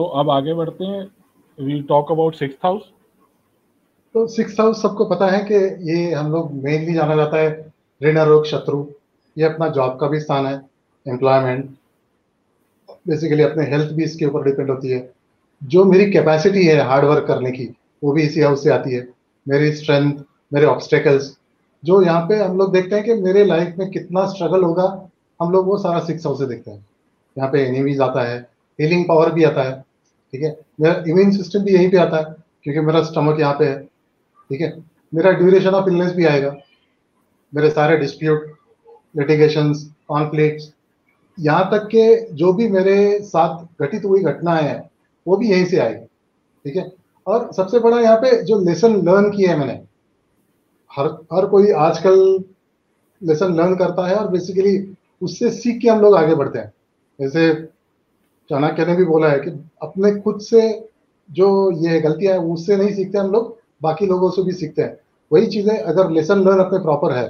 सो अब आगे बढ़ते हैं। We talk about six house तो सिक्स हाउस सबको पता है कि ये हम लोग मेनली जाना जाता है ऋण रोग शत्रु। ये अपना जॉब का भी स्थान है एम्प्लॉयमेंट बेसिकली अपने हेल्थ भी इसके ऊपर डिपेंड होती है। जो मेरी कैपेसिटी है हार्ड वर्क करने की, वो भी इसी हाउस से आती है। मेरी स्ट्रेंथ मेरे ऑब्स्टेकल्स जो यहाँ पे हम लोग देखते हैं कि मेरे लाइफ में कितना स्ट्रगल होगा, हम लोग वो सारा सिक्स हाउस से देखते हैं। यहाँ पे एनिमीज आता है हीलिंग पावर भी आता है। ठीक है? मेरा इम्यून सिस्टम भी यहीं पे आता है, क्योंकि मेरा स्टमक यहाँ पे है, ठीक है? मेरा ड्यूरेशन ऑफ़ इलनेस भी आएगा। मेरे सारे डिस्प्यूट लिटिगेशन कॉन्फ्लिक्ट यहाँ तक के जो भी मेरे साथ घटित हुई घटनाएँ हैं, वो भी यहीं से आएगी, ठीक है? और सबसे बड़ा यहाँ पे जो लेसन लर्न किया है मैंने, हर हर कोई आजकल लेसन लर्न करता है और बेसिकली उससे सीख के हम लोग आगे बढ़ते हैं। जैसे चाणक्य ने भी बोला है कि अपने खुद से जो ये गलतियाँ हैं, उससे नहीं सीखते हम लोग, बाकी लोगों से भी सीखते हैं। वही चीज़ें अगर लेसन लर्न अपने प्रॉपर है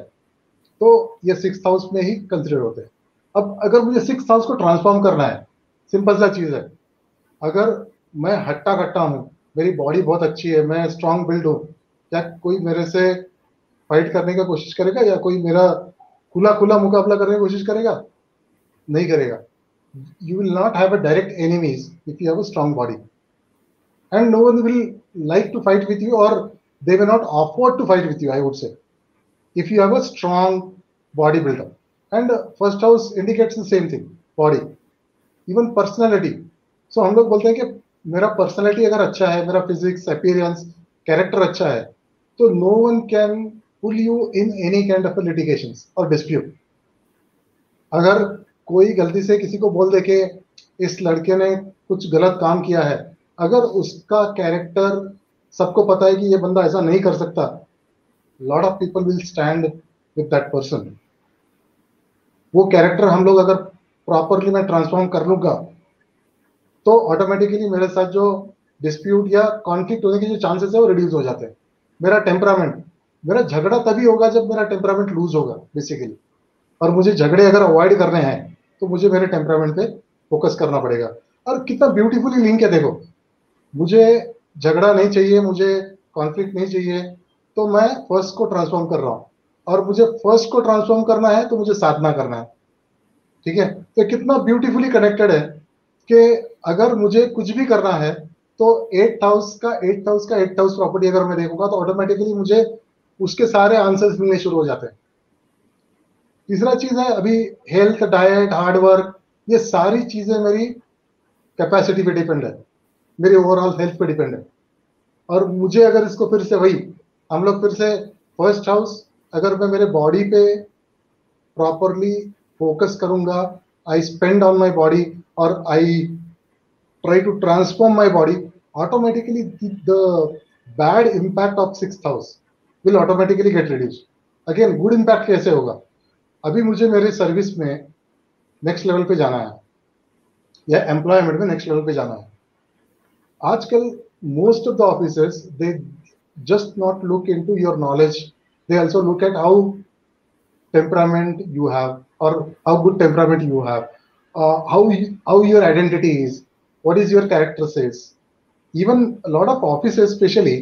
तो ये सिक्स हाउस में ही कंसिडर होते हैं। अब अगर मुझे सिक्स हाउस को ट्रांसफॉर्म करना है सिंपल सा चीज़ है। अगर मैं हट्टा कट्टा हूँ, मेरी बॉडी बहुत अच्छी है, मैं स्ट्रांग बिल्ड हूँ, या कोई मेरे से फाइट करने का कोशिश करेगा, या कोई मेरा खुला खुला मुकाबला करने की कोशिश करेगा? नहीं करेगा। you will not have a direct enemies if you have a strong body and no one will like to fight with you or they will not afford to fight with you i would say if you have a strong body buildup and first house indicates the same thing body even personality so हम लोग बोलते हैं कि मेरा personality अगर अच्छा है मेरा फिजिक्स अपीयरेंस कैरेक्टर अच्छा है तो no one can pull you in any kind of litigation और डिस्प्यूट अगर कोई गलती से किसी को बोल दे कि इस लड़के ने कुछ गलत काम किया है, अगर उसका कैरेक्टर सबको पता है कि ये बंदा ऐसा नहीं कर सकता lot of people will stand with that person वो कैरेक्टर हम लोग अगर प्रॉपरली मैं ट्रांसफॉर्म कर लूँगा तो ऑटोमेटिकली मेरे साथ जो डिस्प्यूट या कॉन्फ्लिक्ट होने के जो चांसेस है वो रिड्यूस हो जाते हैं। मेरा टेम्परामेंट मेरा झगड़ा तभी होगा जब मेरा टेम्परामेंट लूज होगा बेसिकली और मुझे झगड़े अगर अवॉइड करने हैं तो मुझे मेरे टेम्परामेंट पे फोकस करना पड़ेगा। और कितना ब्यूटीफुली लिंक है देखो। मुझे झगड़ा नहीं चाहिए, मुझे कॉन्फ्लिक्ट नहीं चाहिए तो मैं फ़र्स्ट को ट्रांसफॉर्म कर रहा हूँ। और मुझे फ़र्स्ट को ट्रांसफॉर्म करना है तो मुझे साधना करना है। ठीक है? तो कितना ब्यूटीफुली कनेक्टेड है कि अगर मुझे कुछ भी करना है तो एट हाउस का एट हाउस का एट हाउस प्रॉपर्टी अगर मैं देखूँगा तो ऑटोमेटिकली मुझे उसके सारे आंसर्स मिलने शुरू हो जाते हैं। तीसरा चीज़ है, अभी हेल्थ डाइट हार्ड वर्क ये सारी चीज़ें मेरी कैपेसिटी पे डिपेंड है। मेरी ओवरऑल हेल्थ पे डिपेंड है। और मुझे अगर इसको फिर से वही, हम लोग फिर से फ़र्स्ट हाउस अगर मैं मेरे बॉडी पे प्रॉपरली फोकस करूँगा I spend on my body और I try to transform my body automatically the bad impact of six house will automatically get reduce again good impact कैसे होगा? अभी मुझे मेरे सर्विस में नेक्स्ट लेवल पे जाना है। या एम्प्लॉयमेंट में नेक्स्ट लेवल पे जाना है। आजकल most of the officers they just not look into your knowledge they also look at how temperament you have और how good temperament you have how how your identity is what is your character says even lot of office specially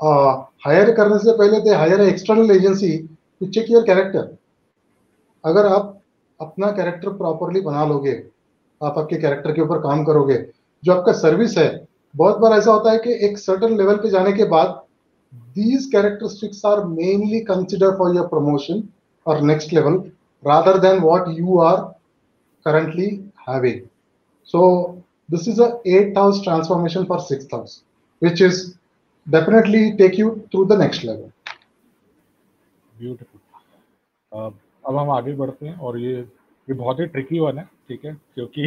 hire करने से पहले they hire external agency to check your character अगर आप अपना character properly बना लोगे, आप आपके कैरेक्टर के ऊपर काम करोगे, जो आपका सर्विस है, बहुत बार ऐसा होता है कि एक सर्टन लेवल पे जाने के बाद these characteristics are mainly consider for your promotion और next level rather than what you are currently having so this is at house transformation for six house which is definitely take you through the next level beautiful अब हम आगे बढ़ते हैं और ये ये बहुत ही ट्रिकी वन है ठीक है? क्योंकि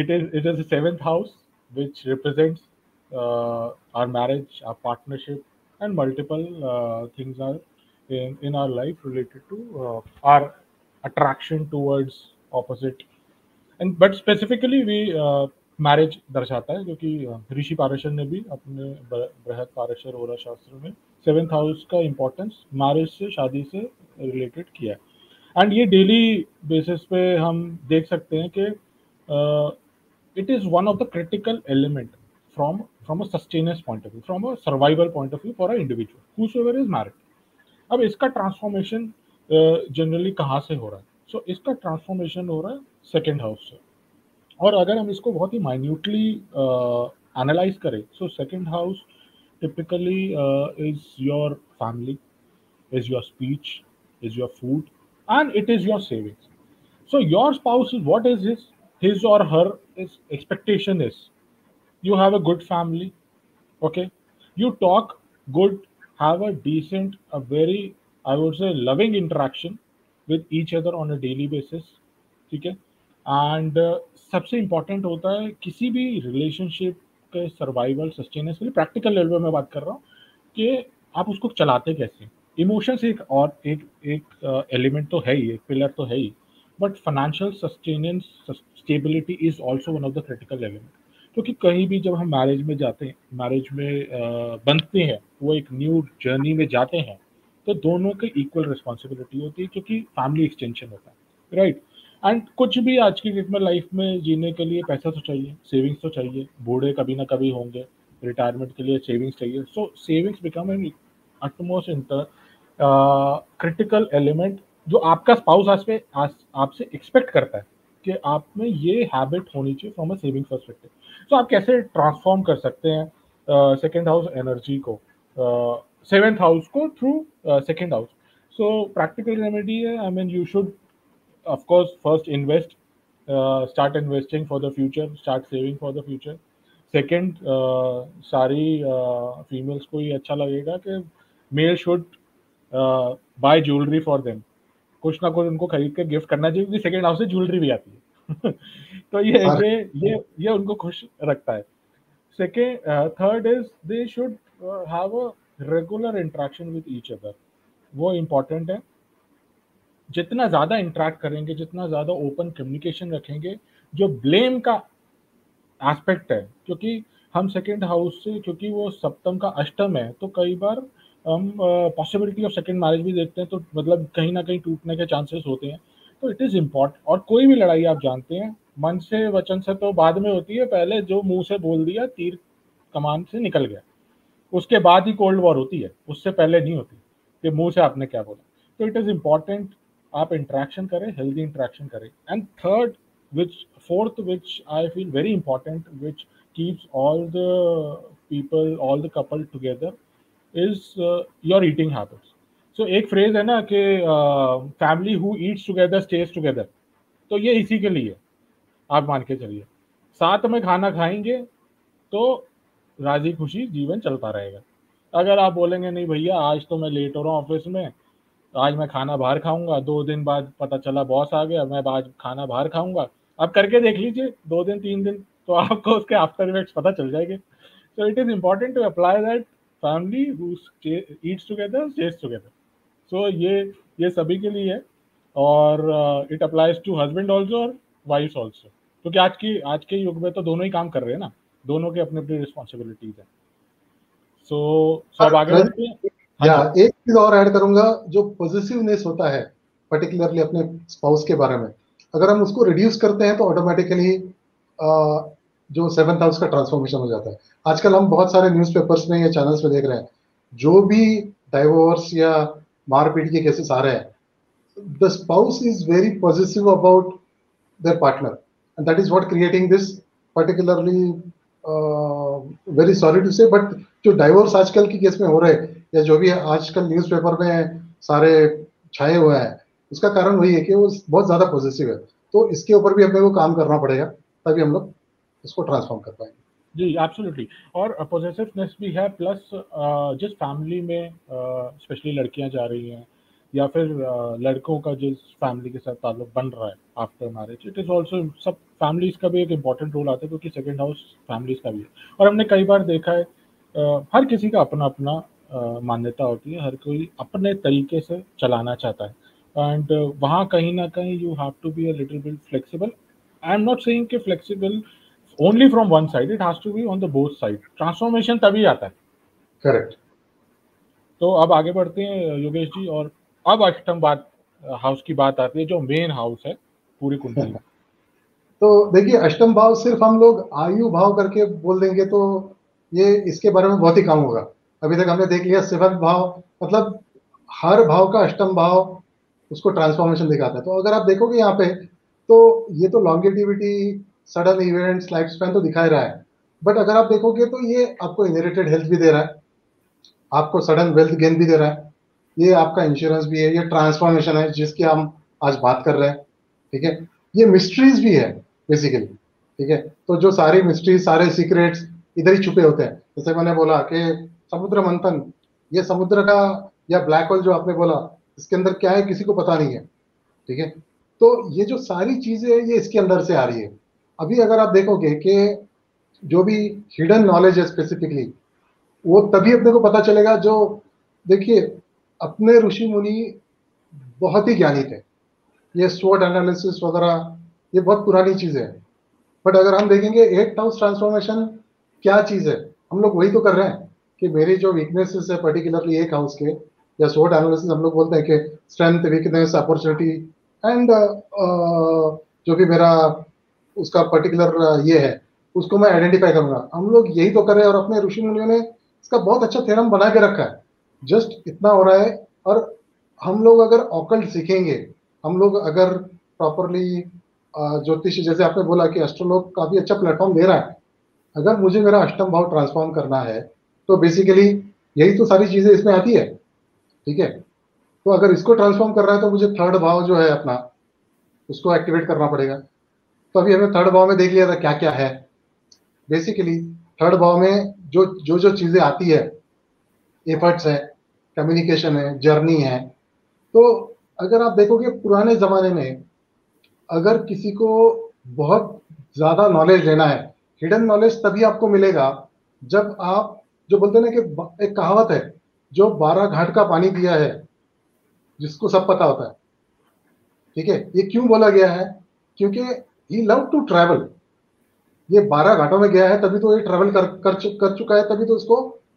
it is it is seventh house which represents our marriage our partnership and multiple things are in in our life related to uh, our attraction towards opposite. And but specifically we uh, marriage दर्शाता है क्योंकि ऋषि पारेशर ने भी अपने बृहद पारेशर ओरा शास्त्र में seventh house का इम्पोर्टेंस मैरिज से शादी से रिलेटेड किया। है एंड ये डेली बेसिस पे हम देख सकते हैं कि it is one of the critical element from from a sustenance point of view from a survival point of view for a individual whoever is married अब इसका ट्रांसफॉर्मेशन जनरली कहाँ से हो रहा है? सो so, इसका ट्रांसफॉर्मेशन हो रहा है सेकेंड हाउस से। और अगर हम इसको बहुत ही माइन्यूटली एनालाइज uh, करें so second house typically is your family is your speech is your food and it is your savings so your spouse is what is his his or her is expectation is you have a good family okay you talk good have a decent a very i would say loving interaction with each other on a daily basis ठीक है and uh, सबसे important होता है किसी भी relationship के survival sustenance के लिए प्रैक्टिकल लेवल मैं बात कर रहा हूँ कि आप उसको चलाते कैसे इमोशंस एक और, एक एक एलिमेंट तो है ही, एक पिलर तो है ही. But financial sustenance stability is also one of the critical element क्योंकि कहीं भी जब हम मैरिज में जाते हैं मैरिज में बनते हैं, वो एक न्यू जर्नी में जाते हैं तो दोनों की इक्वल रिस्पॉन्सिबिलिटी होती है क्योंकि फैमिली एक्सटेंशन होता है राइट एंड कुछ भी आज की डेट में लाइफ में जीने के लिए पैसा तो चाहिए सेविंग्स तो चाहिए, बूढ़े कभी ना कभी होंगे रिटायरमेंट के लिए सेविंग्स चाहिए. So savings become an utmost critical element जो आपका स्पाउस आज पे आपसे एक्सपेक्ट करता है कि आप में ये हैबिट होनी चाहिए फ्रॉम अ सेविंग परस्पेक्टिव तो आप कैसे ट्रांसफॉर्म कर सकते हैं सेकेंड हाउस एनर्जी को? सेवेंथ हाउस को through second house so practical remedy है I mean you should of course first invest start investing for the future start saving for the future second सारी females uh, को ये अच्छा लगेगा कि male should buy jewellery for them कुछ ना कुछ उनको खरीद के गिफ्ट करना चाहिए क्योंकि सेकेंड हाउस से ज्वेलरी भी आती है। तो ये ये ये ये उनको खुश रखता है। Second third is they should have a regular interaction with each other वो इम्पोर्टेंट है। जितना ज़्यादा इंट्रैक्ट करेंगे जितना ज़्यादा ओपन कम्युनिकेशन रखेंगे जो ब्लेम का एस्पेक्ट है क्योंकि हम सेकेंड हाउस से क्योंकि वो सप्तम का अष्टम है तो कई बार हम पॉसिबिलिटी ऑफ़ सेकेंड मैरिज भी देखते हैं तो मतलब कहीं ना कहीं टूटने के चांसेस होते हैं। तो इट इज़ इंपॉर्टेंट और कोई भी लड़ाई आप जानते हैं, मन से, वचन से तो बाद में होती है, पहले जो मुँह से बोल दिया, तीर कमान से निकल गया। उसके बाद ही कोल्ड वॉर होती है, उससे पहले नहीं होती, कि मुँह से आपने क्या बोला। तो इट इज़ इंपॉर्टेंट आप इंट्रैक्शन करें हेल्दी इंट्रैक्शन करें। And third which fourth which I feel very important which keeps all the people, all the couple together is your eating eating so एक फ्रेज है ना कि family who eats together stays together तो ये इसी के लिए आप मान के चलिए। साथ में खाना खाएँगे तो राज़ी खुशी जीवन चलता रहेगा। अगर आप बोलेंगे, नहीं भैया, आज तो मैं लेट हो रहा हूँ ऑफ़िस में। आज मैं खाना बाहर खाऊँगा। दो दिन बाद पता चला बॉस आ गया, मैं आज खाना बाहर खाऊँगा। आप करके देख लीजिए, दो दिन, तीन दिन तो आपको उसके आफ्टर इफेक्ट्स पता चल जाएँगे। So it is important to apply that family eats together stays together so ये ये सभी के लिए है। और it applies to husband also और वाइफ ऑल्सो क्योंकि आज की आज के युग में तो दोनों ही काम कर रहे हैं ना। दोनों की अपनी अपनी रिस्पॉन्सिबिलिटीज है सो सब आगे या एक चीज़ और ऐड करूँगा जो पॉजिटिवनेस होता है पर्टिकुलरली अपने स्पाउस के बारे में। अगर हम उसको रिड्यूस करते हैं तो ऑटोमेटिकली जो सेवंथ हाउस का ट्रांसफॉर्मेशन हो जाता है। आजकल हम बहुत सारे न्यूज़पेपर्स में या चैनल्स में देख रहे हैं, जो भी डाइवोर्स या मारपीट के केसेस आ रहे हैं the spouse is very positive about their partner and that is what creating this particularly very sorry to say but जो डाइवोर्स आजकल के केस में हो रहे हैं, या जो भी आजकल न्यूज़पेपर में सारे छाए हुए हैं, उसका कारण वही है कि वो बहुत ज़्यादा पॉजिटिव है। तो इसके ऊपर भी अपने को काम करना पड़ेगा, तभी हम लोग इसको ट्रांसफॉर्म कर पाएँगे। जी एब्सोल्युटली और पॉजिटिवनेस भी है प्लस जिस फैमिली में स्पेशली लड़कियाँ जा रही हैं, या फिर लड़कों का जिस फैमिली के साथ ताल्लुक बन रहा है after marriage it is also सब फैमिलीज़ का भी एक इंपॉर्टेंट रोल आता है, क्योंकि सेकेंड हाउस फैमिलीज़ का भी है। और हमने कई बार देखा है हर किसी का अपना अपना मान्यता होती है, हर कोई अपने तरीके से चलाना चाहता है। एंड वहाँ कहीं ना कहीं you have to be a little bit flexible I am not saying कि flexible only from one side it has to be on the both side transformation तभी आता है। करेक्ट तो अब आगे बढ़ते हैं योगेश जी और अब अष्टम बात हाउस की बात आती है जो मेन हाउस है पूरी कुंडली। तो देखिए अष्टम भाव सिर्फ़ हम लोग आयु भाव करके बोल देंगे तो ये इसके बारे में बहुत ही कम होगा। अभी तक हमने देख लिया सेवन भाव मतलब हर भाव का अष्टम भाव उसको ट्रांसफॉर्मेशन दिखाता है। तो अगर आप देखोगे यहाँ पे तो ये तो longevity sudden events life span तो दिखा रहा है। बट अगर आप देखोगे तो ये आपको इनहेरिटेड हेल्थ भी दे रहा है। आपको सडन वेल्थ गेन भी दे रहा है। ये आपका इंश्योरेंस भी है, ये ट्रांसफॉर्मेशन है, जिसकी हम आज बात कर रहे हैं। ठीक है? ये मिस्ट्रीज भी है बेसिकली ठीक है? तो जो सारी मिस्ट्रीज सारे सीक्रेट्स इधर ही छुपे होते हैं। जैसे मैंने बोला कि समुद्र मंथन, ये समुद्र का या ब्लैक होल जो आपने बोला, इसके अंदर क्या है, किसी को पता नहीं है। ठीक है? तो ये जो सारी चीज़ें ये इसके अंदर से आ रही है। अभी अगर आप देखोगे कि जो भी हिडन नॉलेज है स्पेसिफिकली वो तभी अपने को पता चलेगा जो, देखिए, अपने ऋषि मुनि बहुत ही ज्ञानी थे। ये स्वोट एनालिसिस वगैरह, ये बहुत पुरानी चीज़ है। बट अगर हम देखेंगे एट हाउस ट्रांसफॉर्मेशन क्या चीज़ है? हम लोग वही तो कर रहे हैं कि मेरी जो वीकनेसेस है पर्टिकुलरली एक हाउस के, या स्वोट एनालिसिस हम लोग बोलते हैं कि स्ट्रेंथ वीकनेस अपॉर्चुनिटी एंड जो भी मेरा उसका पर्टिकुलर ये है, उसको मैं आइडेंटिफाई करूँगा। हम लोग यही तो कर और अपने ऋषि मुनियों ने इसका बहुत अच्छा थेरम बना के रखा है। जस्ट इतना हो रहा है और हम लोग अगर ऑकल्ट सीखेंगे, हम लोग अगर प्रॉपरली ज्योतिष, जैसे आपने बोला कि एस्ट्रोलॉग काफ़ी अच्छा प्लेटफॉर्म दे रहा है, अगर मुझे मेरा अष्टम भाव ट्रांसफॉर्म करना है तो बेसिकली यही तो सारी चीज़ें इसमें आती है, ठीक है? तो अगर इसको ट्रांसफॉर्म कर रहा है तो मुझे थर्ड भाव जो है अपना, उसको एक्टिवेट करना पड़ेगा। तो अभी हमें थर्ड भाव में देख लिया था क्या क्या है। बेसिकली थर्ड भाव में जो जो जो चीज़ें आती है एफर्ट्स है कम्युनिकेशन है जर्नी है तो अगर आप देखोगे पुराने जमाने में अगर किसी को बहुत ज़्यादा नॉलेज लेना है हिडन नॉलेज तभी आपको मिलेगा जब आप, जो बोलते ना कि एक कहावत है, जो बारह घाट का पानी दिया है, जिसको सब पता होता है। ठीक है? ये क्यों बोला गया है? क्योंकि ही लव टू ट्रैवल ये बारह घाटों में गया है तभी तो ये ट्रैवल कर कर, कर चुका है तभी तो उसको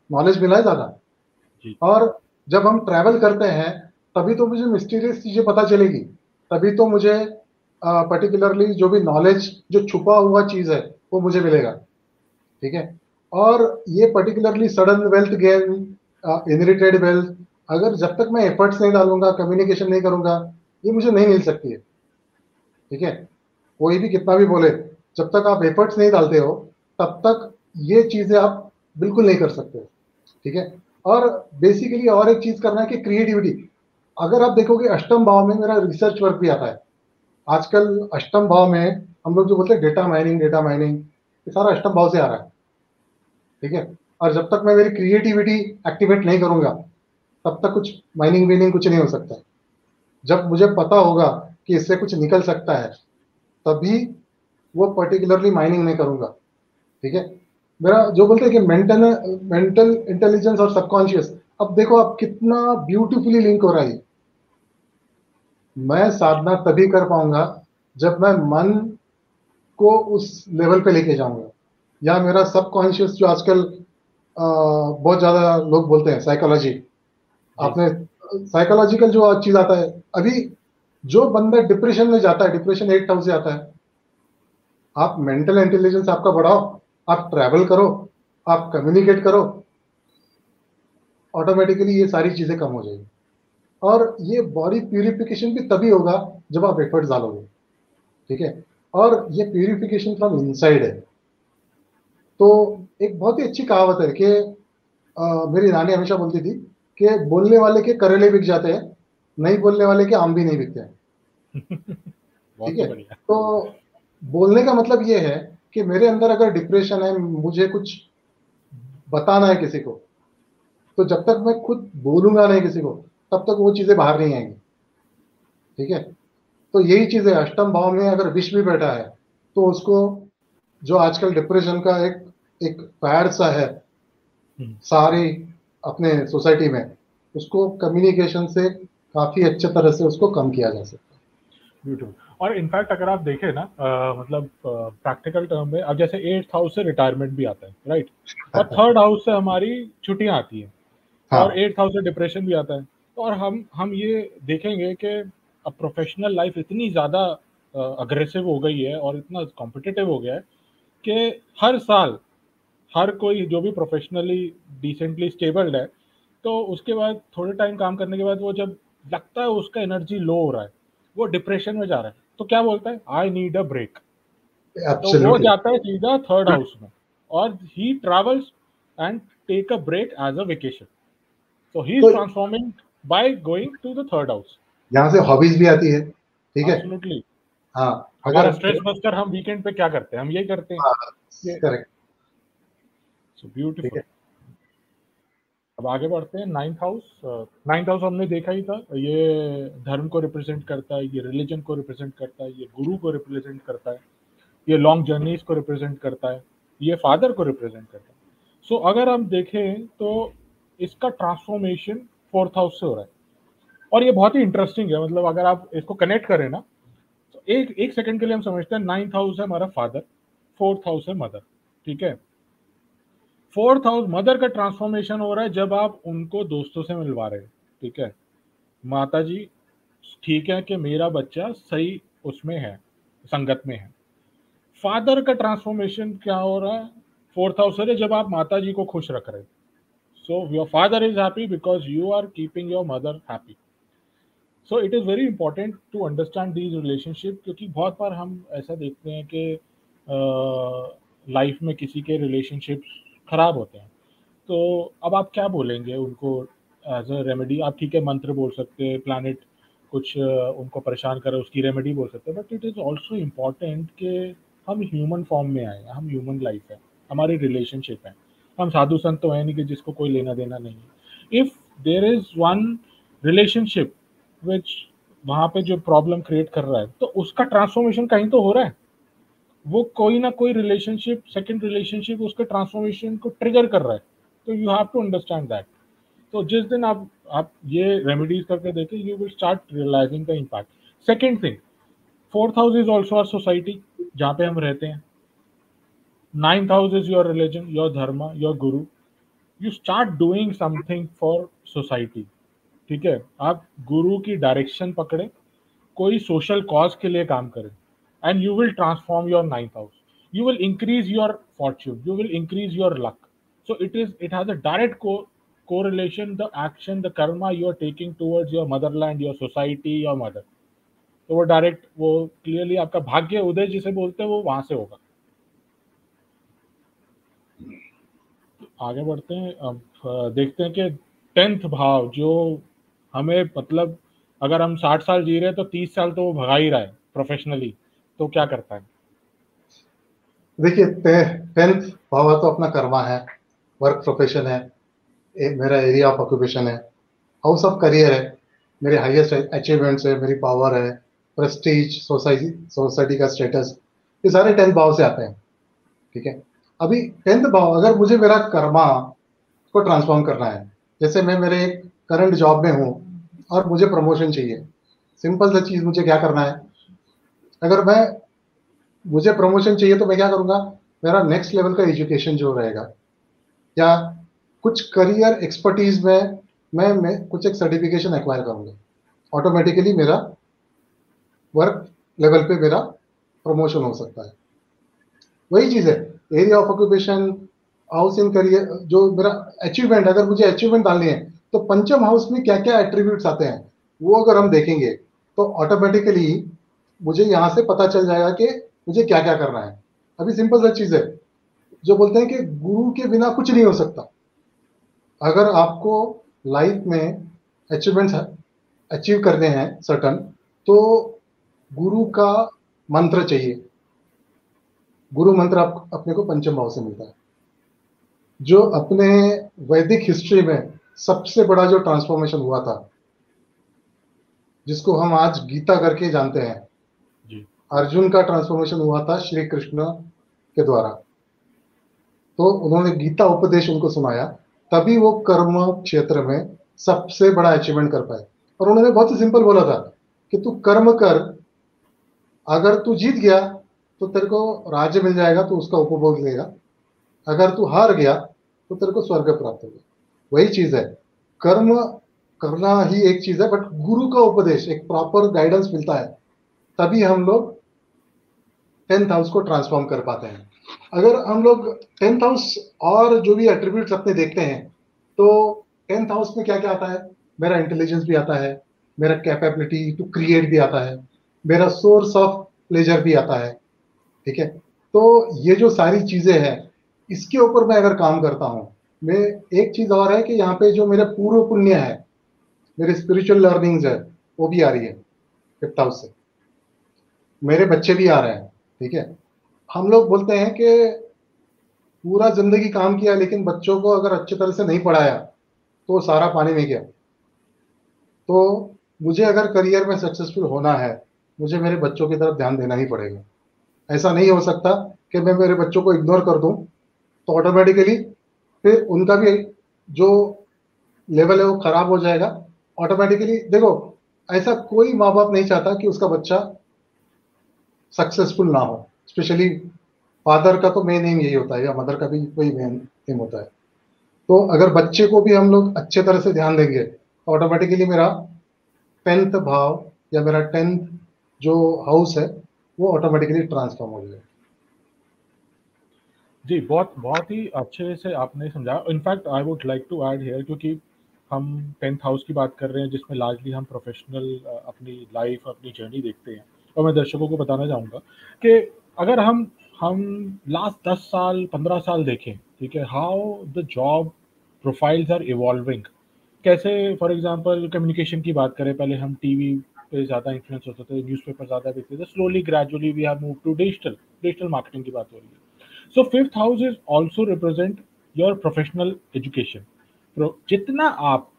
नॉलेज मिला है ज़्यादा। और जब हम ट्रैवल करते हैं तभी तो मुझे मिस्टीरियस चीज़ें पता चलेगी। तभी तो मुझे पर्टिकुलरली uh, जो भी नॉलेज जो छुपा हुआ चीज़ है वो मुझे मिलेगा। ठीक है? और ये particularly sudden wealth gain inherited wealth अगर जब तक मैं एफर्ट्स नहीं डालूँगा कम्युनिकेशन नहीं करूँगा ये मुझे नहीं मिल सकती है। ठीक है? कोई भी कितना भी बोले, जब तक आप एफर्ट्स नहीं डालते हो, तब तक ये चीज़ें आप बिल्कुल नहीं कर सकते। ठीक है? और बेसिकली और एक चीज़ करना है कि क्रिएटिविटी अगर आप देखोगे अष्टम भाव में मेरा रिसर्च वर्क भी आता है। आजकल अष्टम भाव में हम लोग जो बोलते हैं डेटा माइनिंग डेटा माइनिंग ये सारा अष्टम भाव से आ रहा है। ठीक है? और जब तक मैं मेरी क्रिएटिविटी एक्टिवेट नहीं करूँगा, तब तक कुछ माइनिंग वीनिंग कुछ नहीं हो सकता जब मुझे पता होगा कि इससे कुछ निकल सकता है तभी वो पर्टिकुलरली माइनिंग नहीं करूँगा। ठीक है? मेरा जो बोलते हैं कि मेंटल मेंटल इंटेलिजेंस और सबकॉन्शियस अब देखो आप कितना ब्यूटीफुली लिंक हो रहा है मैं साधना तभी कर पाऊँगा जब मैं मन को उस लेवल पे लेके जाऊँगा। या मेरा सबकॉन्शियस जो आजकल बहुत ज़्यादा लोग बोलते हैं साइकोलॉजी आपने साइकोलॉजिकल जो चीज़ आता है, अभी जो बंदा डिप्रेशन में जाता है डिप्रेशन एट हाउस से आता है। आप मेंटल इंटेलिजेंस आपका बढ़ाओ, आप ट्रैवल करो, आप कम्युनिकेट करो ऑटोमेटिकली ये सारी चीज़ें कम हो जाएगी। और ये बॉडी प्यूरिफिकेशन भी तभी होगा जब आप एफर्ट डालोगे, ठीक है? और ये प्यूरिफिकेशन फ्रॉम इनसाइड है। तो एक बहुत ही अच्छी कहावत है कि मेरी नानी हमेशा बोलती थी कि बोलने वाले के करेले बिक जाते हैं। नहीं बोलने वाले के आम भी नहीं बिकते हैं। ठीक है? तो बोलने का मतलब ये है कि मेरे अंदर अगर डिप्रेशन है मुझे कुछ बताना है किसी को तो जब तक मैं खुद बोलूँगा नहीं किसी को तब तक वो चीज़ें बाहर नहीं आएँगी। ठीक है? तो यही चीज़ है अष्टम भाव में अगर विष भी बैठा है तो उसको जो आजकल डिप्रेशन का एक एक पैड सा है हम्म। सारी अपने सोसाइटी में उसको कम्युनिकेशन से काफ़ी अच्छे तरह से उसको कम किया जा सकता है। ब्यूटीफुल और इनफैक्ट अगर आप देखें ना आ, मतलब प्रैक्टिकल टर्म में अब जैसे एट्थ हाउस से रिटायरमेंट भी आता है राइट और थर्ड हाउस से हमारी छुट्टियाँ आती हैं हाँ. और एट्थ हाउस से डिप्रेशन भी आता है। तो और हम हम ये देखेंगे कि अब प्रोफेशनल लाइफ इतनी ज़्यादा अग्रेसिव हो गई है और इतना कॉम्पिटिटिव हो गया है कि हर साल हर कोई जो भी प्रोफेशनली डिसेंटली स्टेबल्ड है तो उसके बाद थोड़े टाइम काम करने के बाद वो जब लगता है उसका एनर्जी लो हो रहा है। वो डिप्रेशन में जा रहा है। तो क्या बोलता है? आई नीड अ ब्रेक तो वो जाता है सीधा थर्ड हाउस में। और he travels and take a break as a vacation so he is transforming by going to the third house यहाँ से हॉबीज भी आती है। ठीक है? एब्सोल्युटली हाँ अगर स्ट्रेस बस्टर हम वीकेंड पे क्या करते हैं? हम यही करते हैं करेक्ट सो ब्यूटीफुल अब आगे बढ़ते हैं नाइन्थ हाउस नाइन्थ हाउस हमने देखा ही था ये धर्म को रिप्रेजेंट करता है ये रिलीजन को रिप्रेजेंट करता है ये गुरु को रिप्रेजेंट करता है ये लॉन्ग जर्नीज को रिप्रेजेंट करता है ये फादर को रिप्रेजेंट करता है। सो so, अगर हम देखें तो इसका ट्रांसफॉर्मेशन फोर्थ हाउस से हो रहा है। और ये बहुत ही इंटरेस्टिंग है मतलब अगर आप इसको कनेक्ट करें ना तो एक एक सेकंड के लिए हम समझते हैं नाइन्थ हाउस है हमारा फादर फोर्थ हाउस है मदर ठीक है? फोर्थ हाउस मदर का ट्रांसफॉर्मेशन हो रहा है जब आप उनको दोस्तों से मिलवा रहे हैं, ठीक है? माता जी ठीक है कि मेरा बच्चा सही उसमें है, संगत में है। फादर का ट्रांसफॉर्मेशन क्या हो रहा है? फोर्थ हाउस है जब आप माता जी को खुश रख रहे so your father is happy because you are keeping your mother happy so it is very important to understand these relationship क्योंकि बहुत बार हम ऐसा देखते हैं कि लाइफ में किसी के रिलेशनशिप्स खराब होते हैं। तो अब आप क्या बोलेंगे उनको एज अ रेमेडी आप ठीक है, मंत्र बोल सकते हैं प्लानट कुछ उनको परेशान करे उसकी रेमेडी बोल सकते हैं but it is also important कि हम ह्यूमन फॉर्म में आए हम ह्यूमन लाइफ है, हमारी रिलेशनशिप है। हम साधु संत तो हैं नहीं कि जिसको कोई लेना देना नहीं है। If there is one relationship which वहाँ पे जो प्रॉब्लम क्रिएट कर रहा है तो उसका ट्रांसफॉर्मेशन कहीं तो हो रहा है। वो कोई ना कोई रिलेशनशिप सेकंड रिलेशनशिप उसके ट्रांसफॉर्मेशन को ट्रिगर कर रहा है। तो you have to understand that तो जिस दिन आप आप ये रेमेडीज करके देखें you will start realising the impact second thing fourth house is also our society जहाँ पे हम रहते हैं। Ninth house is your religion your dharma your guru you start doing something for society ठीक है? आप गुरु की डायरेक्शन पकड़े, कोई सोशल कॉज के लिए काम करें। And you will transform your ninth house you will increase your fortune you will increase your luck so it is it has a direct co- correlation the action the karma you are taking towards your motherland your society your mother तो वो direct वो clearly आपका भाग्य उदय जिसे बोलते हैं वो वहाँ से होगा आगे बढ़ते हैं अब देखते हैं कि टेंथ भाव जो हमें मतलब अगर हम साठ साल जी रहे हैं तो तीस साल तो वो भगा ही रहा है प्रोफेशनली तो क्या करता है? देखिए टेंथ भाव तो अपना कर्मा है वर्क प्रोफेशन है ए, मेरा एरिया ऑफ़ ऑक्यूपेशन है हाउस ऑफ़ करियर है। मेरे हाईएस्ट अचीवमेंट्स है मेरी पावर है प्रेस्टीज सोसाइटी सोसाइटी का स्टेटस ये सारे टेंथ भाव से आते हैं ठीक है? अभी टेंथ भाव अगर मुझे मेरा कर्मा को ट्रांसफॉर्म करना है जैसे मैं मेरे करंट जॉब में हूँ और मुझे प्रमोशन चाहिए सिंपल सा चीज़ मुझे क्या करना है? अगर मैं, मुझे प्रमोशन चाहिए तो मैं क्या करूँगा? मेरा नेक्स्ट लेवल का एजुकेशन जो रहेगा, या कुछ करियर एक्सपर्टीज में मैं मैं कुछ एक सर्टिफिकेशन एक्वायर करूँगा। ऑटोमेटिकली मेरा वर्क लेवल पे मेरा प्रमोशन हो सकता है। वही चीज़ है area of occupation house in career जो मेरा अचीवमेंट अगर मुझे अचीवमेंट डालनी है तो पंचम हाउस में क्या क्या एट्रीब्यूट्स आते हैं, वो अगर हम देखेंगे तो ऑटोमेटिकली मुझे यहाँ से पता चल जाएगा कि मुझे क्या क्या करना है। अभी सिंपल सा चीज़ है, जो बोलते हैं कि गुरु के बिना कुछ नहीं हो सकता। अगर आपको लाइफ में अचीवमेंट्स अचीव करने हैं सर्टन तो गुरु का मंत्र चाहिए। गुरु मंत्र आप अपने को पंचम भाव से मिलता है। जो अपने वैदिक हिस्ट्री में सबसे बड़ा जो ट्रांसफॉर्मेशन हुआ था, जिसको हम आज गीता करके जानते हैं अर्जुन का ट्रांसफॉर्मेशन हुआ था श्री कृष्ण के द्वारा। तो उन्होंने गीता उपदेश उनको सुनाया, तभी वो कर्म क्षेत्र में सबसे बड़ा अचीवमेंट कर पाए। और उन्होंने बहुत सिंपल बोला था कि तू कर्म कर, अगर तू जीत गया तो तेरे को राज्य मिल जाएगा तो उसका उपभोग लेगा। अगर तू हार गया तो तेरे को स्वर्ग प्राप्त होगा। वही चीज़ है। कर्म करना ही एक चीज़ है बट गुरु का उपदेश, एक प्रॉपर गाइडेंस मिलता है। तभी हम लोग टेंथ हाउस को ट्रांसफॉर्म कर पाते हैं। अगर हम लोग टेंथ हाउस और जो भी एट्रीब्यूट्स अपने देखते हैं तो टेंथ हाउस में क्या क्या आता है? मेरा इंटेलिजेंस भी आता है, मेरा कैपेबिलिटी टू क्रिएट भी आता है, मेरा सोर्स ऑफ़ प्लेजर भी आता है, ठीक है? तो ये जो सारी चीज़ें हैं, इसके ऊपर मैं अगर काम करता हूँ, मैं एक चीज़ और है कि यहाँ पे जो मेरे पूर्व पुण्य है, मेरे स्पिरिचुअल लर्निंग्स है, वो भी आ रही है फिफ्थ हाउस से। मेरे बच्चे भी आ रहे हैं। ठीक है? हम लोग बोलते हैं कि पूरा ज़िंदगी काम किया, लेकिन बच्चों को अगर अच्छी तरह से नहीं पढ़ाया तो सारा पानी में गया। तो मुझे अगर करियर में सक्सेसफुल होना है, मुझे मेरे बच्चों की तरफ़ ध्यान देना ही पड़ेगा। ऐसा नहीं हो सकता कि मैं मेरे बच्चों को इग्नोर कर दूँ तो ऑटोमेटिकली फिर उनका भी जो लेवल है वो खराब हो जाएगा। ऑटोमेटिकली देखो, ऐसा कोई माँ बाप नहीं चाहता कि उसका बच्चा सक्सेसफुल ना हो स्पेशली फादर का तो मेन एम यही होता है, या मदर का भी वही मेन एम होता है। तो अगर बच्चे को भी हम लोग अच्छे तरह से ध्यान देंगे तो ऑटोमेटिकली मेरा टेंथ भाव या मेरा टेंथ जो हाउस है, वो ऑटोमेटिकली ट्रांसफॉर्म हो जाएगा। जी, बहुत बहुत ही अच्छे से आपने समझाया। In fact I would like to add here क्योंकि हम टेंथ हाउस की बात कर रहे हैं, जिसमें लार्जली हम प्रोफेशनल अपनी लाइफ अपनी जर्नी देखते हैं। और मैं दर्शकों को बताना चाहूँगा कि अगर हम हम लास्ट दस साल, पंद्रह साल देखें, ठीक है how the job profiles are evolving कैसे फॉर एग्जांपल कम्युनिकेशन की बात करें, पहले हम टीवी पे ज़्यादा इन्फ्लुएंस होते थे न्यूज़पेपर ज़्यादा देखते थे slowly gradually we have move to digital digital marketing की बात हो रही है. So fifth house is also represent your professional education जितना आप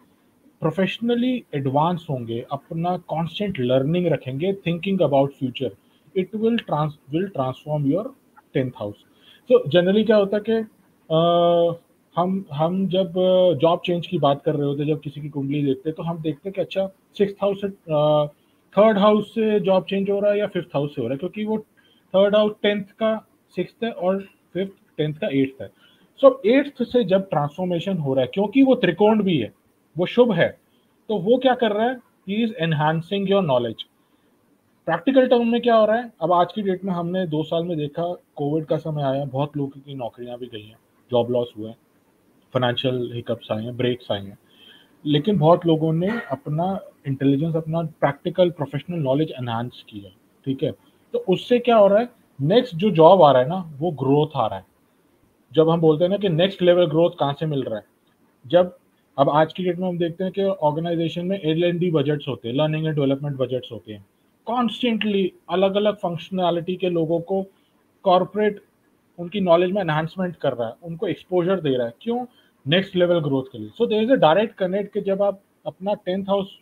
प्रोफेशनली एडवांस होंगे अपना कांस्टेंट लर्निंग रखेंगे thinking about future it will trans will transform your tenth house so generally क्या होता है कि हम हम जब जॉब चेंज की बात कर रहे होते जब किसी की कुंडली देखते तो हम देखते कि अच्छा सिक्स हाउस से थर्ड हाउस से जॉब चेंज हो रहा है या फिफ्थ हाउस से हो रहा है क्योंकि वो थर्ड हाउस टेंथ का सिक्स है और फिफ्थ टेंथ का एट्थ है। सो so, एट्थ से जब ट्रांसफॉर्मेशन हो रहा है क्योंकि वो त्रिकोण भी है वो शुभ है। तो वो क्या कर रहा है? Is enhancing your knowledge practical term में क्या हो रहा है? अब आज की डेट में हमने दो साल में देखा कोविड का समय आया, बहुत लोगों की नौकरियाँ भी गई हैं जॉब लॉस हुए हैं फाइनेंशियल हिकअप्स आए हैं ब्रेक्स आए हैं। लेकिन बहुत लोगों ने अपना इंटेलिजेंस अपना प्रैक्टिकल प्रोफेशनल नॉलेज एनहांस किया, ठीक है? तो उससे क्या हो रहा है? नेक्स्ट जो जॉब आ रहा है ना, वो ग्रोथ आ रहा है। जब हम बोलते हैं ना कि नेक्स्ट लेवल ग्रोथ कहाँ से मिल रहा है? जब अब आज की डेट में हम देखते हैं कि ऑर्गेनाइजेशन में एल एन डी बजट्स होते हैं लर्निंग एंड डेवलपमेंट बजट्स होते हैं। कॉन्स्टेंटली अलग अलग फंक्शनैलिटी के लोगों को कॉरपोरेट उनकी नॉलेज में एनहांसमेंट कर रहा है, उनको एक्सपोजर दे रहा है। क्यों? नेक्स्ट लेवल ग्रोथ के लिए। So there is a direct connect कि जब आप अपना tenth house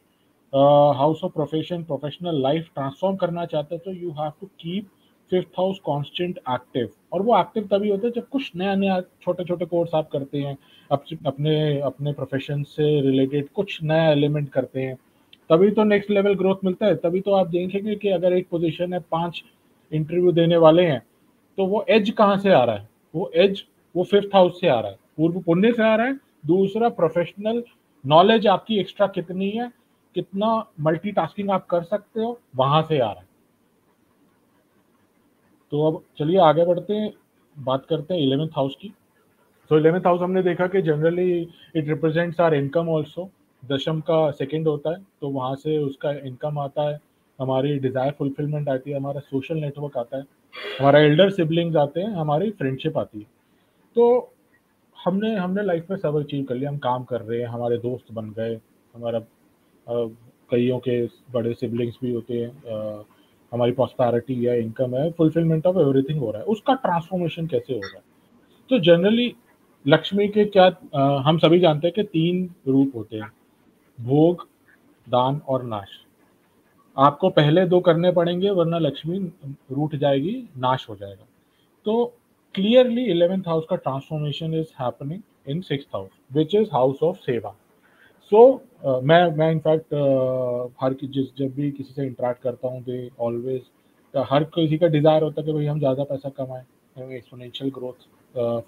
house of profession professional life transform करना चाहते हैं तो you have to keep fifth house constant active और वो एक्टिव तभी होता है जब कुछ नया नया छोटे छोटे कोर्स आप करते हैं अपने अपने प्रोफेशन से रिलेटेड कुछ नया एलिमेंट करते हैं। तभी तो नेक्स्ट लेवल ग्रोथ मिलता है। तभी तो आप देखेंगे कि अगर एक पोजीशन है पाँच इंटरव्यू देने वाले हैं तो वो एज कहाँ से आ रहा है? वो एज वो फिफ्थ हाउस से आ रहा है। पूर्व पुण्य से आ रहा है। दूसरा प्रोफेशनल नॉलेज आपकी एक्स्ट्रा कितनी है, कितना मल्टीटास्किंग आप कर सकते हो, वहाँ से आ रहा है। तो अब चलिए आगे बढ़ते हैं, बात करते हैं इलेवेंथ हाउस की। तो इलेवेंथ हाउस हमने देखा कि generally it represents our income also दशम का सेकेंड होता है तो वहाँ से उसका इनकम आता है, हमारी डिज़ायर फुलफिलमेंट आती है, हमारा सोशल नेटवर्क आता है, हमारा एल्डर सिबलिंग्स आते हैं, हमारी फ्रेंडशिप आती है। तो हमने हमने लाइफ में सब अचीव कर लिया, हम काम कर रहे हैं, हमारे दोस्त बन गए, हमारा कईयों के बड़े सिबलिंग्स भी होते हैं हमारी पॉस्पैरिटी या इनकम है फुलफिलमेंट ऑफ़ एवरीथिंग हो रहा है। उसका ट्रांसफॉर्मेशन कैसे हो रहा है? तो जनरली लक्ष्मी के क्या आ, हम सभी जानते हैं कि तीन रूप होते हैं भोग दान और नाश। आपको पहले दो करने पड़ेंगे वरना लक्ष्मी रूठ जाएगी नाश हो जाएगा। तो क्लियरली इलेवेंथ हाउस का transformation is happening in six house which is house of seva. So मैं मैं इनफैक्ट uh, हर जिस जब भी किसी से इंटरेक्ट करता हूँ दे ऑलवेज हर किसी का डिज़ायर होता है कि भाई हम ज़्यादा पैसा कमाएँ एक्सपोनेंशियल ग्रोथ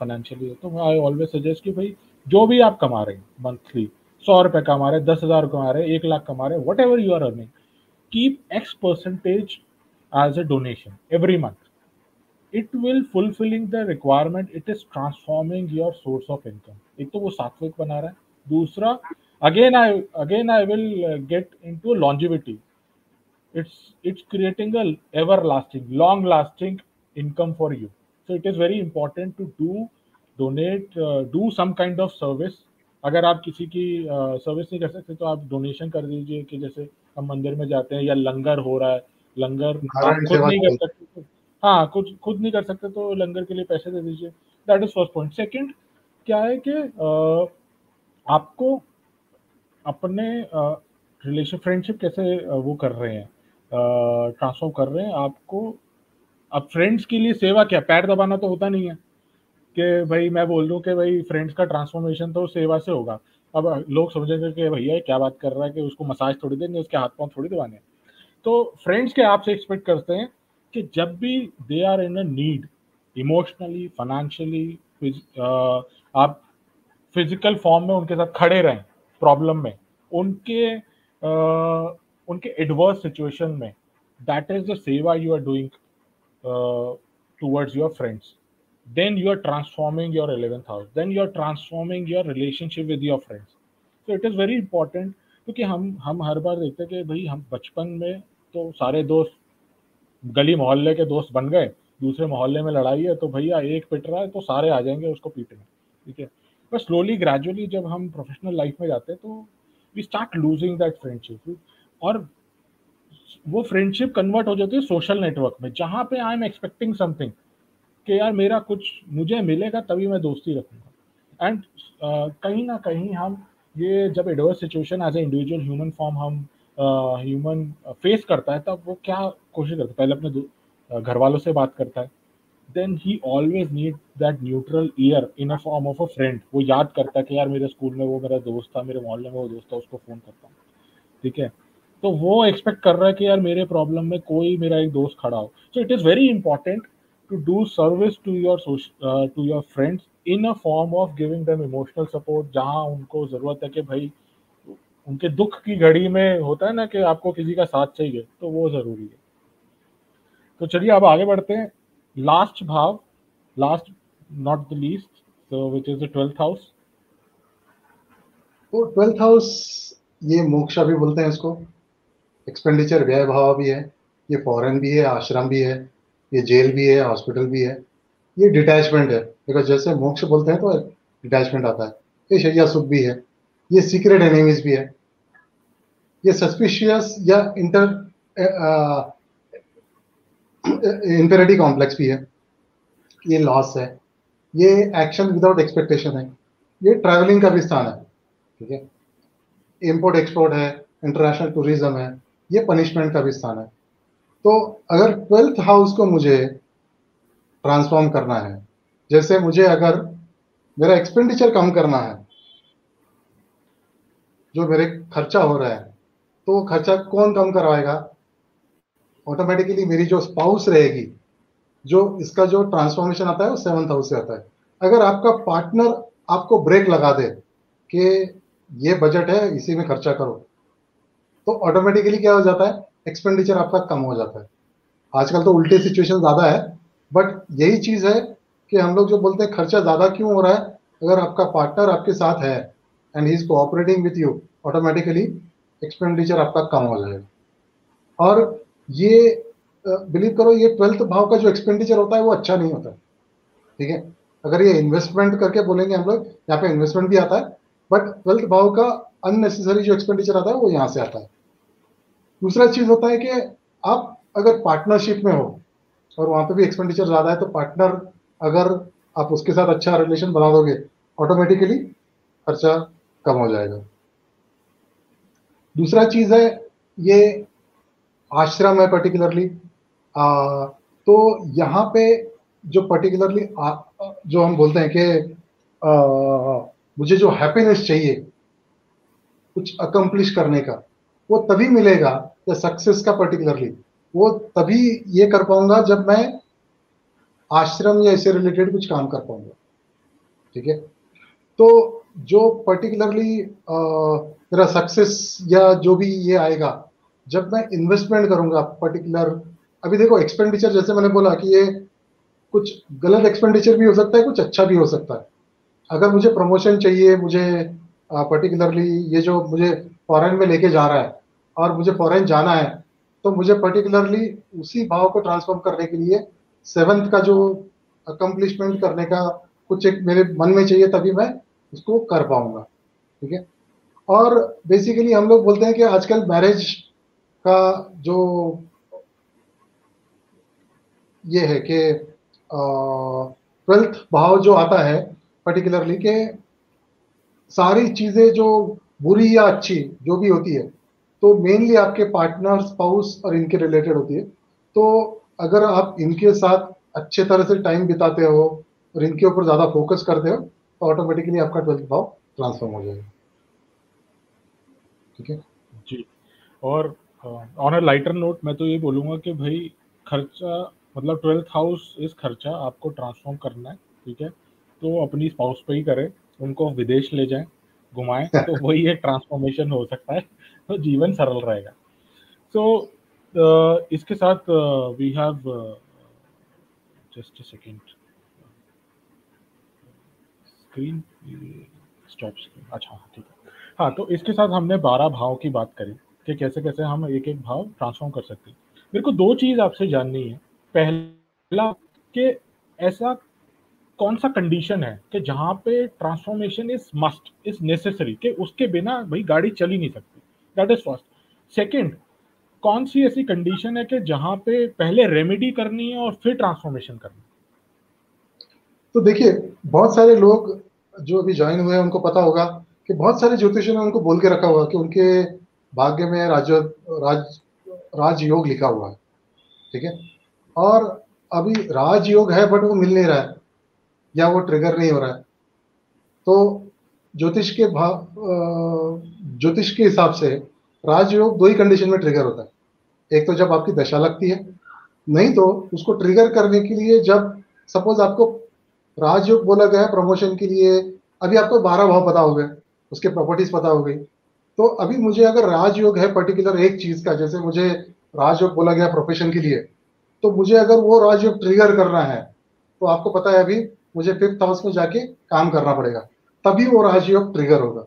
फाइनेंशियली तो आई ऑलवेज सजेस्ट कि भाई जो भी आप कमा रहे हैं मंथली सौ रुपये कमा रहे हैं दस हज़ार कमा रहे हैं एक लाख कमा रहे हैं whatever you are earning keep X percentage as a donation every month it will fulfilling the requirement it is transforming your source of income एक तो वो सात्विक बना रहा है दूसरा again I again I will get into longevity it's it's creating a everlasting long lasting income for you. So it is very important to do donate uh, do some kind of service. अगर आप किसी की service uh, नहीं कर सकते तो आप donation कर दीजिए कि जैसे हम मंदिर में जाते हैं या लंगर हो रहा है लंगर आप खुद नहीं कर सकते तो हाँ कुछ खुद नहीं कर सकते तो लंगर के लिए पैसे दे दीजिए। That is first point second क्या है कि uh, आपको अपने रिलेशन फ्रेंडशिप कैसे वो कर रहे हैं ट्रांसफॉर्म कर रहे हैं, आपको, अब फ्रेंड्स के लिए सेवा क्या? पैर दबाना तो होता नहीं है कि भाई मैं बोल दूँ कि भाई फ्रेंड्स का ट्रांसफॉर्मेशन तो सेवा से होगा। अब लोग समझेंगे कि भैया क्या बात कर रहा है कि उसको मसाज थोड़ी देंगे उसके हाथ पाँव थोड़ी दबाने तो फ्रेंड्स के आपसे एक्सपेक्ट करते हैं कि जब भी they are in a need emotionally financially आप फ़िज़िकल फॉर्म में उनके साथ खड़े रहें प्रॉब्लम में उनके uh, उनके एडवर्स सिचुएशन में that is the seva you are doing towards your friends then you are transforming your 11th house. Then you are transforming your relationship with your friends. So it is very important क्योंकि हम हम हर बार देखते हैं कि भाई हम बचपन में तो सारे दोस्त गली मोहल्ले के दोस्त बन गए दूसरे मोहल्ले में लड़ाई है तो भैया एक पिट रहा है तो सारे आ जाएँगे उसको पीटने। ठीक है? पर स्लोली ग्रेजुअली जब हम प्रोफेशनल लाइफ में जाते हैं तो we start losing that friendship और वो फ्रेंडशिप कन्वर्ट हो जाती है सोशल नेटवर्क में जहाँ पे आई एम एक्सपेक्टिंग समथिंग कि यार मेरा कुछ मुझे मिलेगा तभी मैं दोस्ती रखूँगा। एंड uh, कहीं ना कहीं हम ये जब adverse situation as a individual human form हम ह्यूमन uh, फेस करता है तब वो क्या कोशिश करता है? पहले अपने घर वालों से बात करता है। Then he always need that neutral ear in a form of a friend वो याद करता है कि यार मेरे स्कूल में वो मेरा दोस्त था, मेरे मोहल्ले में वो दोस्त था, उसको फ़ोन करता हूँ। ठीक है? तो वो एक्सपेक्ट कर रहा है कि यार मेरे प्रॉब्लम में कोई मेरा एक दोस्त खड़ा हो। So it is very important to do service to your to your friends in a form of giving them emotional support जहाँ उनको ज़रूरत है कि भाई, उनके दुख की घड़ी में होता है ना कि आपको किसी का साथ चाहिए तो वो ज़रूरी है। तो चलिए अब आगे बढ़ते हैं। लास्ट भाव last not the least so which is the 12th house. तो ट्वेल्थ हाउस ये मोक्षा भी बोलते हैं इसको। एक्सपेंडिचर व्यय भाव भी है, ये फॉरेन भी है, आश्रम भी है, ये जेल भी है हॉस्पिटल भी है। ये डिटैचमेंट है बिकॉज़ जैसे मोक्ष बोलते हैं तो डिटैचमेंट आता है। ये शैया सुख भी है, ये सीक्रेट एनिमीज भी है। ये सस्पिशियस या इंटर इंपेरिटी कॉम्प्लेक्स भी है। ये लॉस है। ये एक्शन विदाउट एक्सपेक्टेशन है। ये ट्रैवलिंग का भी स्थान है। ठीक है? इम्पोर्ट एक्सपोर्ट है इंटरनेशनल टूरिज़्म है, ये पनिशमेंट का भी स्थान है। तो अगर ट्वेल्थ हाउस को मुझे ट्रांसफॉर्म करना है, जैसे मुझे अगर मेरा एक्सपेंडिचर कम करना है, जो मेरे खर्चा हो रहा है तो खर्चा कौन कम करवाएगा? ऑटोमेटिकली मेरी जो स्पाउस रहेगी, जो इसका जो ट्रांसफॉर्मेशन आता है, वो सेवंथ हाउस से आता है। अगर आपका पार्टनर आपको ब्रेक लगा दे कि ये बजट है, इसी में खर्चा करो तो ऑटोमेटिकली क्या हो जाता है? एक्सपेंडिचर आपका कम हो जाता है। आजकल तो उल्टे सिचुएशन ज़्यादा है बट यही चीज़ है कि हम लोग जो बोलते हैं, खर्चा ज़्यादा क्यों हो रहा है? अगर आपका पार्टनर आपके साथ है and he is cooperating with you automatically expenditure आपका कम हो जाएगा। और ये बिलीव करो, ये ट्वेल्थ भाव का जो एक्सपेंडिचर होता है, वो अच्छा नहीं होता ठीक है? अगर ये इन्वेस्टमेंट करके बोलेंगे हम लोग, यहाँ पे इन्वेस्टमेंट भी आता है बट ट्वेल्थ भाव का अननेसेसरी जो एक्सपेंडिचर आता है, वो यहाँ से आता है। दूसरा चीज़ होता है कि आप अगर पार्टनरशिप में हो, और वहाँ पे भी एक्सपेंडिचर ज़्यादा है तो पार्टनर अगर आप उसके साथ अच्छा रिलेशन बना दोगे ऑटोमेटिकली खर्चा कम हो जाएगा। दूसरा चीज़ है, ये आश्रम है पर्टिकुलरली तो यहाँ पे जो पर्टिकुलरली जो हम बोलते हैं कि मुझे जो हैप्पीनेस चाहिए, कुछ अकम्प्लिश करने का, वो तभी मिलेगा या सक्सेस का पर्टिकुलरली वो तभी ये कर पाऊँगा जब मैं आश्रम या इससे रिलेटेड कुछ काम कर पाऊँगा। ठीक है? तो जो पर्टिकुलरली मेरा सक्सेस या जो भी ये आएगा जब मैं इन्वेस्टमेंट करूँगा पर्टिकुलर अभी देखो एक्सपेंडिचर जैसे मैंने बोला कि ये कुछ गलत एक्सपेंडिचर भी हो सकता है, कुछ अच्छा भी हो सकता है। अगर मुझे प्रमोशन चाहिए, मुझे पर्टिकुलरली ये जो मुझे फॉरेन में लेके जा रहा है और मुझे फॉरेन जाना है तो मुझे पर्टिकुलरली उसी भाव को ट्रांसफॉर्म करने के लिए सेवंथ का जो अकम्पलिशमेंट करने का कुछ एक मेरे मन में चाहिए, तभी मैं उसको कर पाऊँगा। ठीक है? और बेसिकली हम लोग बोलते हैं कि आजकल मैरिज का जो ये है कि ट्वेल्थ भाव जो आता है पर्टिकुलरली के सारी चीज़ें जो बुरी या अच्छी, जो भी होती है तो मेनली आपके पार्टनर स्पाउस और इनके रिलेटेड होती है। तो अगर आप इनके साथ अच्छे तरह से टाइम बिताते हो और इनके ऊपर ज़्यादा फोकस करते हो तो ऑटोमेटिकली आपका ट्वेल्थ भाव ट्रांसफॉर्म हो जाएगा। ठीक है? जी। और ऑन अ लाइटर नोट मैं तो ये बोलूँगा कि भाई खर्चा मतलब ट्वेल्थ हाउस इस खर्चा आपको ट्रांसफॉर्म करना है ठीक है? तो अपनी स्पाउस पे ही करें उनको विदेश ले जाएँ घुमाएँ तो वही एक ट्रांसफॉर्मेशन हो सकता है तो जीवन सरल रहेगा। सो so, uh, इसके साथ we have just a second screen stop screen अच्छा ठीक है। हाँ तो इसके साथ हमने बारह भाव की बात करी। कि कैसे कैसे हम एक एक भाव ट्रांसफॉर्म कर सकते हैं। मेरे को दो चीज़ आपसे जाननी है। पहला कि ऐसा कौन सा कंडीशन है कि जहाँ पे transformation is must is necessary कि उसके बिना भाई गाड़ी चल ही नहीं सकती। दैट इज़ फ़र्स्ट सेकेंड कौन सी ऐसी कंडीशन है कि जहाँ पे पहले रेमेडी करनी है और फिर ट्रांसफॉर्मेशन करनी तो देखिए, बहुत सारे लोग जो अभी ज्वाइन हुए हैं, उनको पता होगा कि बहुत सारे ज्योतिषियों ने उनको बोल के रखा हुआ कि उनके भाग्य में राज राज, राजयोग लिखा हुआ है, ठीक है? और अभी राजयोग है बट वो मिल नहीं रहा है, या वो ट्रिगर नहीं हो रहा है। तो ज्योतिष के भाव ज्योतिष के हिसाब से राजयोग दो ही कंडीशन में ट्रिगर होता है। एक तो जब आपकी दशा लगती है, नहीं तो उसको ट्रिगर करने के लिए जब सपोज़ आपको राजयोग बोला गया है प्रमोशन के लिए, अभी आपको बारह भाव पता हो गए, उसके प्रॉपर्टीज़ पता हो गई। तो अभी मुझे अगर राजयोग है पर्टिकुलर एक चीज़ का, जैसे मुझे राजयोग बोला गया प्रोफेशन के लिए तो मुझे अगर वो राजयोग ट्रिगर करना है तो आपको पता है अभी मुझे फिफ्थ हाउस में जाके काम करना पड़ेगा, तभी वो राजयोग ट्रिगर होगा।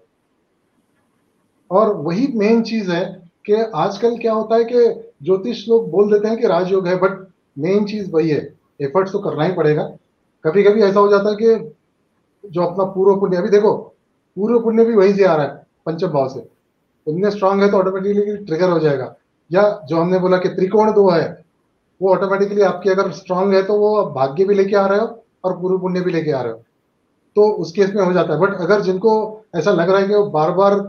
और वही मेन चीज़ है कि आजकल क्या होता है कि ज्योतिष लोग बोल देते हैं कि राजयोग है बट मेन चीज़ वही है एफर्ट्स तो करना ही पड़ेगा। कभी कभी ऐसा हो जाता है कि जो अपना पूर्व पुण्य, अभी देखो, पूर्व पुण्य भी वहीं से आ रहा है, पंचम भाव से। पुण्य स्ट्रांग है तो ऑटोमेटिकली ट्रिगर हो जाएगा। या जो हमने बोला कि त्रिकोण दो है, वो ऑटोमेटिकली आपकी अगर स्ट्रांग है तो वो भाग्य भी लेके आ रहे हो और पूर्व पुण्य भी लेके आ रहे हो। तो उस केस में हो जाता है। बट अगर जिनको ऐसा लग रहा है कि वो बार बार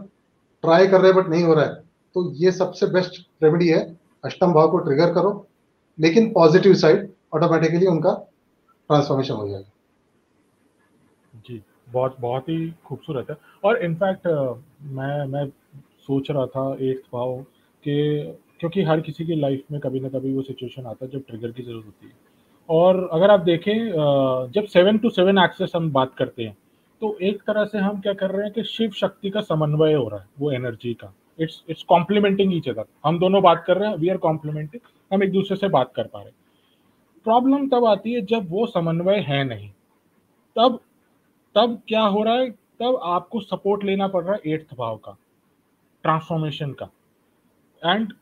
ट्राई कर रहे हैं बट नहीं हो रहा है तो ये सबसे बेस्ट रेमेडी है। अष्टम भाव को ट्रिगर करो, लेकिन पॉजिटिव साइड ऑटोमेटिकली उनका ट्रांसफॉर्मेशन हो जाएगा। जी, बहुत बहुत ही खूबसूरत है। और इनफैक्ट मैं मैं सोच रहा था एक भाव के, क्योंकि हर किसी की लाइफ में कभी ना कभी वो सिचुएशन आता है जब ट्रिगर की ज़रूरत होती है। और अगर आप देखें जब सेवन टू सेवन एक्सेस हम बात करते हैं तो एक तरह से हम क्या कर रहे हैं कि शिव शक्ति का समन्वय हो रहा है, वो एनर्जी का। It's it's complementing each other हम दोनों बात कर रहे हैं वी आर कॉम्प्लीमेंटिंग हम एक दूसरे से बात कर पा रहे हैं। प्रॉब्लम तब आती है जब वो समन्वय है नहीं। तब तब क्या हो रहा है? तब आपको सपोर्ट लेना पड़ रहा है एट्थ भाव का। ट्रांसफॉर्मेशन का। एंड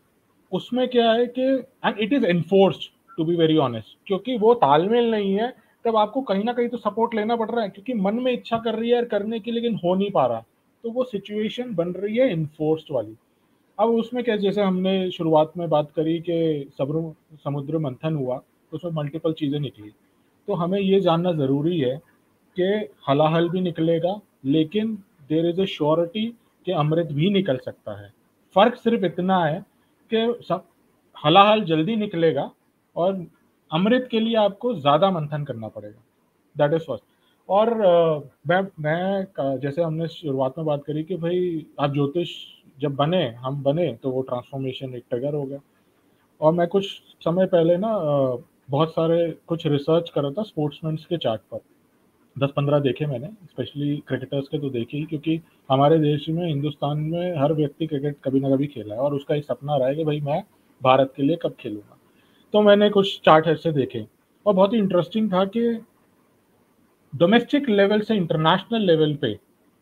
उसमें क्या है कि and it is enforced to be very honest क्योंकि वो तालमेल नहीं है, तब आपको कहीं ना कहीं तो सपोर्ट लेना पड़ रहा है, क्योंकि मन में इच्छा कर रही है और करने की लेकिन हो नहीं पा रहा। तो वो सिचुएशन बन रही है इन्फोर्स्ड वाली। अब उसमें क्या, जैसे हमने शुरुआत में बात करी कि सब्र, समुद्र मंथन हुआ तो उसमें मल्टीपल चीज़ें निकली। तो हमें ये जानना ज़रूरी है कि हलाहल भी निकलेगा, लेकिन देर इज़ ए श्योरिटी कि अमृत भी निकल सकता है। फ़र्क सिर्फ़ इतना है कि सब हलाहल जल्दी निकलेगा और अमृत के लिए आपको ज़्यादा मंथन करना पड़ेगा। दैट इज़ फ़र्स्ट और मैं मैं जैसे हमने शुरुआत में बात करी कि भाई आप ज्योतिष जब बने, हम बने तो वो ट्रांसफॉर्मेशन एक ट्रिगर हो गया। और मैं कुछ समय पहले ना बहुत सारे कुछ रिसर्च कर रहा था स्पोर्ट्समैन के चार्ट पर। दस पंद्रह देखे मैंने स्पेशली क्रिकेटर्स के तो देखे ही, क्योंकि हमारे देश में, हिंदुस्तान में हर व्यक्ति क्रिकेट कभी ना कभी खेला है और उसका एक सपना रहा है कि भाई मैं भारत के लिए कब खेलूँगा। तो मैंने कुछ चार्ट ऐसे देखे और बहुत ही इंटरेस्टिंग था कि डोमेस्टिक लेवल से इंटरनेशनल लेवल पे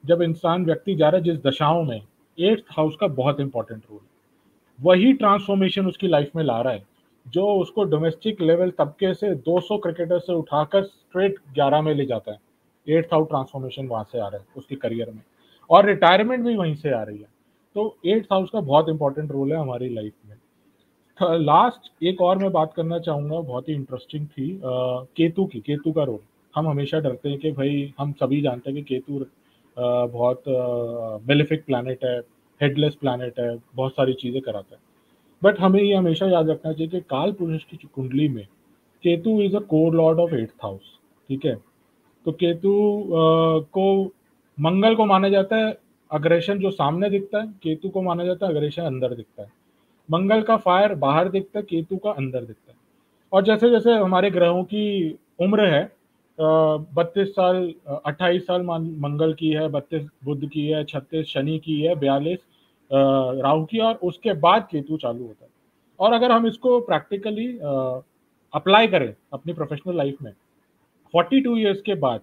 जब इंसान, व्यक्ति जा रहा है जिस दशाओं में एट्थ हाउस का बहुत इंपॉर्टेंट रोल वही ट्रांसफॉर्मेशन उसकी लाइफ में ला रहा है। जो उसको डोमेस्टिक लेवल तबके से 200 क्रिकेटर से उठाकर स्ट्रेट 11 में ले जाता है। एट्थ हाउस ट्रांसफॉर्मेशन वहाँ से आ रहा है उसके करियर में। और रिटायरमेंट भी वहीं से आ रही है। तो एट्थ हाउस का बहुत इंपॉर्टेंट रोल है हमारी लाइफ में। लास्ट एक और मैं बात करना चाहूँगा बहुत ही इंटरेस्टिंग थी आ, केतु की केतु का रोल हम हमेशा डरते हैं कि भाई हम सभी जानते हैं कि केतु बहुत बेनिफिक प्लानट है हेडलेस प्लानट है बहुत सारी चीज़ें कराता है। बट हमें ये हमेशा याद रखना चाहिए कि काल पुरुष की कुंडली में Ketu is a core lord of eighth house ठीक है? तो केतु को मंगल को माना जाता है अग्रेशन जो सामने दिखता है, केतु को माना जाता है अग्रेशन अंदर दिखता है। मंगल का फायर बाहर दिखता है, केतु का अंदर दिखता है। और जैसे जैसे हमारे ग्रहों की उम्र है बत्तीस साल अट्ठाईस साल मंगल की है, बत्तीस बुद्ध की है, छत्तीस शनि की है, बयालीस राहु की और उसके बाद केतु चालू होता है। और अगर हम इसको प्रैक्टिकली अप्लाई करें अपनी प्रोफेशनल लाइफ में फोर्टी टू ईयर्स के बाद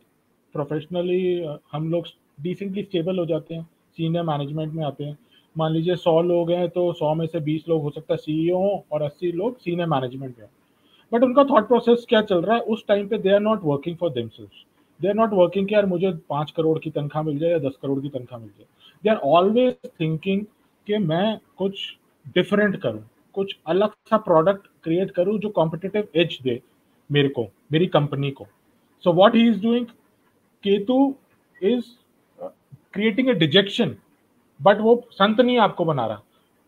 प्रोफेशनली हम लोग डिसेंटली स्टेबल हो जाते हैं सीनियर मैनेजमेंट में आते हैं। मान लीजिए सौ लोग हैं तो सौ में से बीस लोग हो सकता है सीईओ हो और अस्सी लोग सीनियर मैनेजमेंट में बट उनका थॉट प्रोसेस क्या चल रहा है? उस टाइम पे they are not working for themselves they are not working कि यार मुझे पाँच करोड़ की तनख्वाह मिल जाए या दस करोड़ की तनख्वाह मिल जाए। दे आर ऑलवेज थिंकिंग कि मैं कुछ डिफरेंट करूँ, कुछ अलग सा प्रोडक्ट क्रिएट करूँ जो कॉम्पिटेटिव एज दे मेरे को, मेरी कंपनी को। So what he is doing Ketu is creating a dejection but वो संत नहीं आपको बना रहा।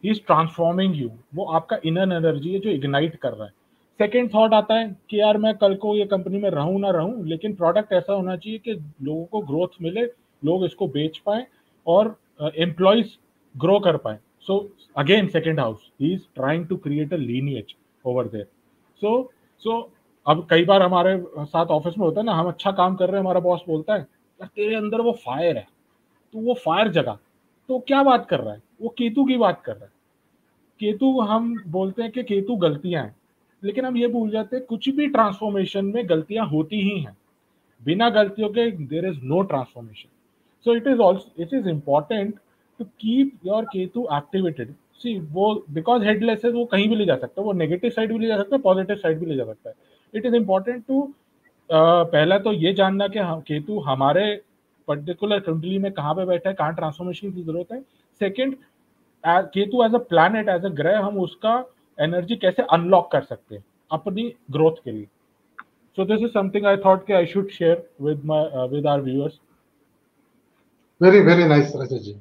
ही इज़ ट्रांसफॉर्मिंग यू वो आपका इनर एनर्जी है जो इग्नाइट कर रहा है। सेकेंड थॉट आता है कि यार मैं कल को ये कंपनी में रहूँ ना रहूँ, लेकिन प्रोडक्ट ऐसा होना चाहिए कि लोगों को ग्रोथ मिले, लोग इसको बेच पाए और एम्प्लॉयज़ ग्रो कर पाए। So again second house he is trying to create a lineage over there so so अब कई बार हमारे साथ ऑफ़िस में होता है ना, हम अच्छा काम कर रहे हैं, हमारा बॉस बोलता है, यार, तेरे अंदर वो फायर है तो वो फायर जगा तो क्या बात कर रहा है? वो केतु की बात कर रहा है। केतु, हम बोलते हैं कि केतु गलतियाँ हैं, लेकिन हम ये भूल जाते हैं, कुछ भी ट्रांसफॉर्मेशन में गलतियाँ होती ही हैं। बिना गलतियों के there is no transformation so it is also it is important to keep your Ketu activated see वो बिकॉज़ हेडलेस है वो कहीं भी ले जा सकता है। वो नेगेटिव साइड भी ले जा सकता है पॉजिटिव साइड भी ले जा सकता है। इट इज़ इंपॉर्टेंट टू पहला तो ये जानना कि केतु हमारे पर्टिकुलर कुंडली में कहाँ पे बैठा है कहाँ ट्रांसफॉर्मेशन की ज़रूरत है। Second Ketu as a planet as a ग्रह हम उसका एनर्जी कैसे अनलॉक कर सकते हैं अपनी ग्रोथ के लिए। सो this is something i thought i should share with my uh, with our viewers. Very very nice rajesh ji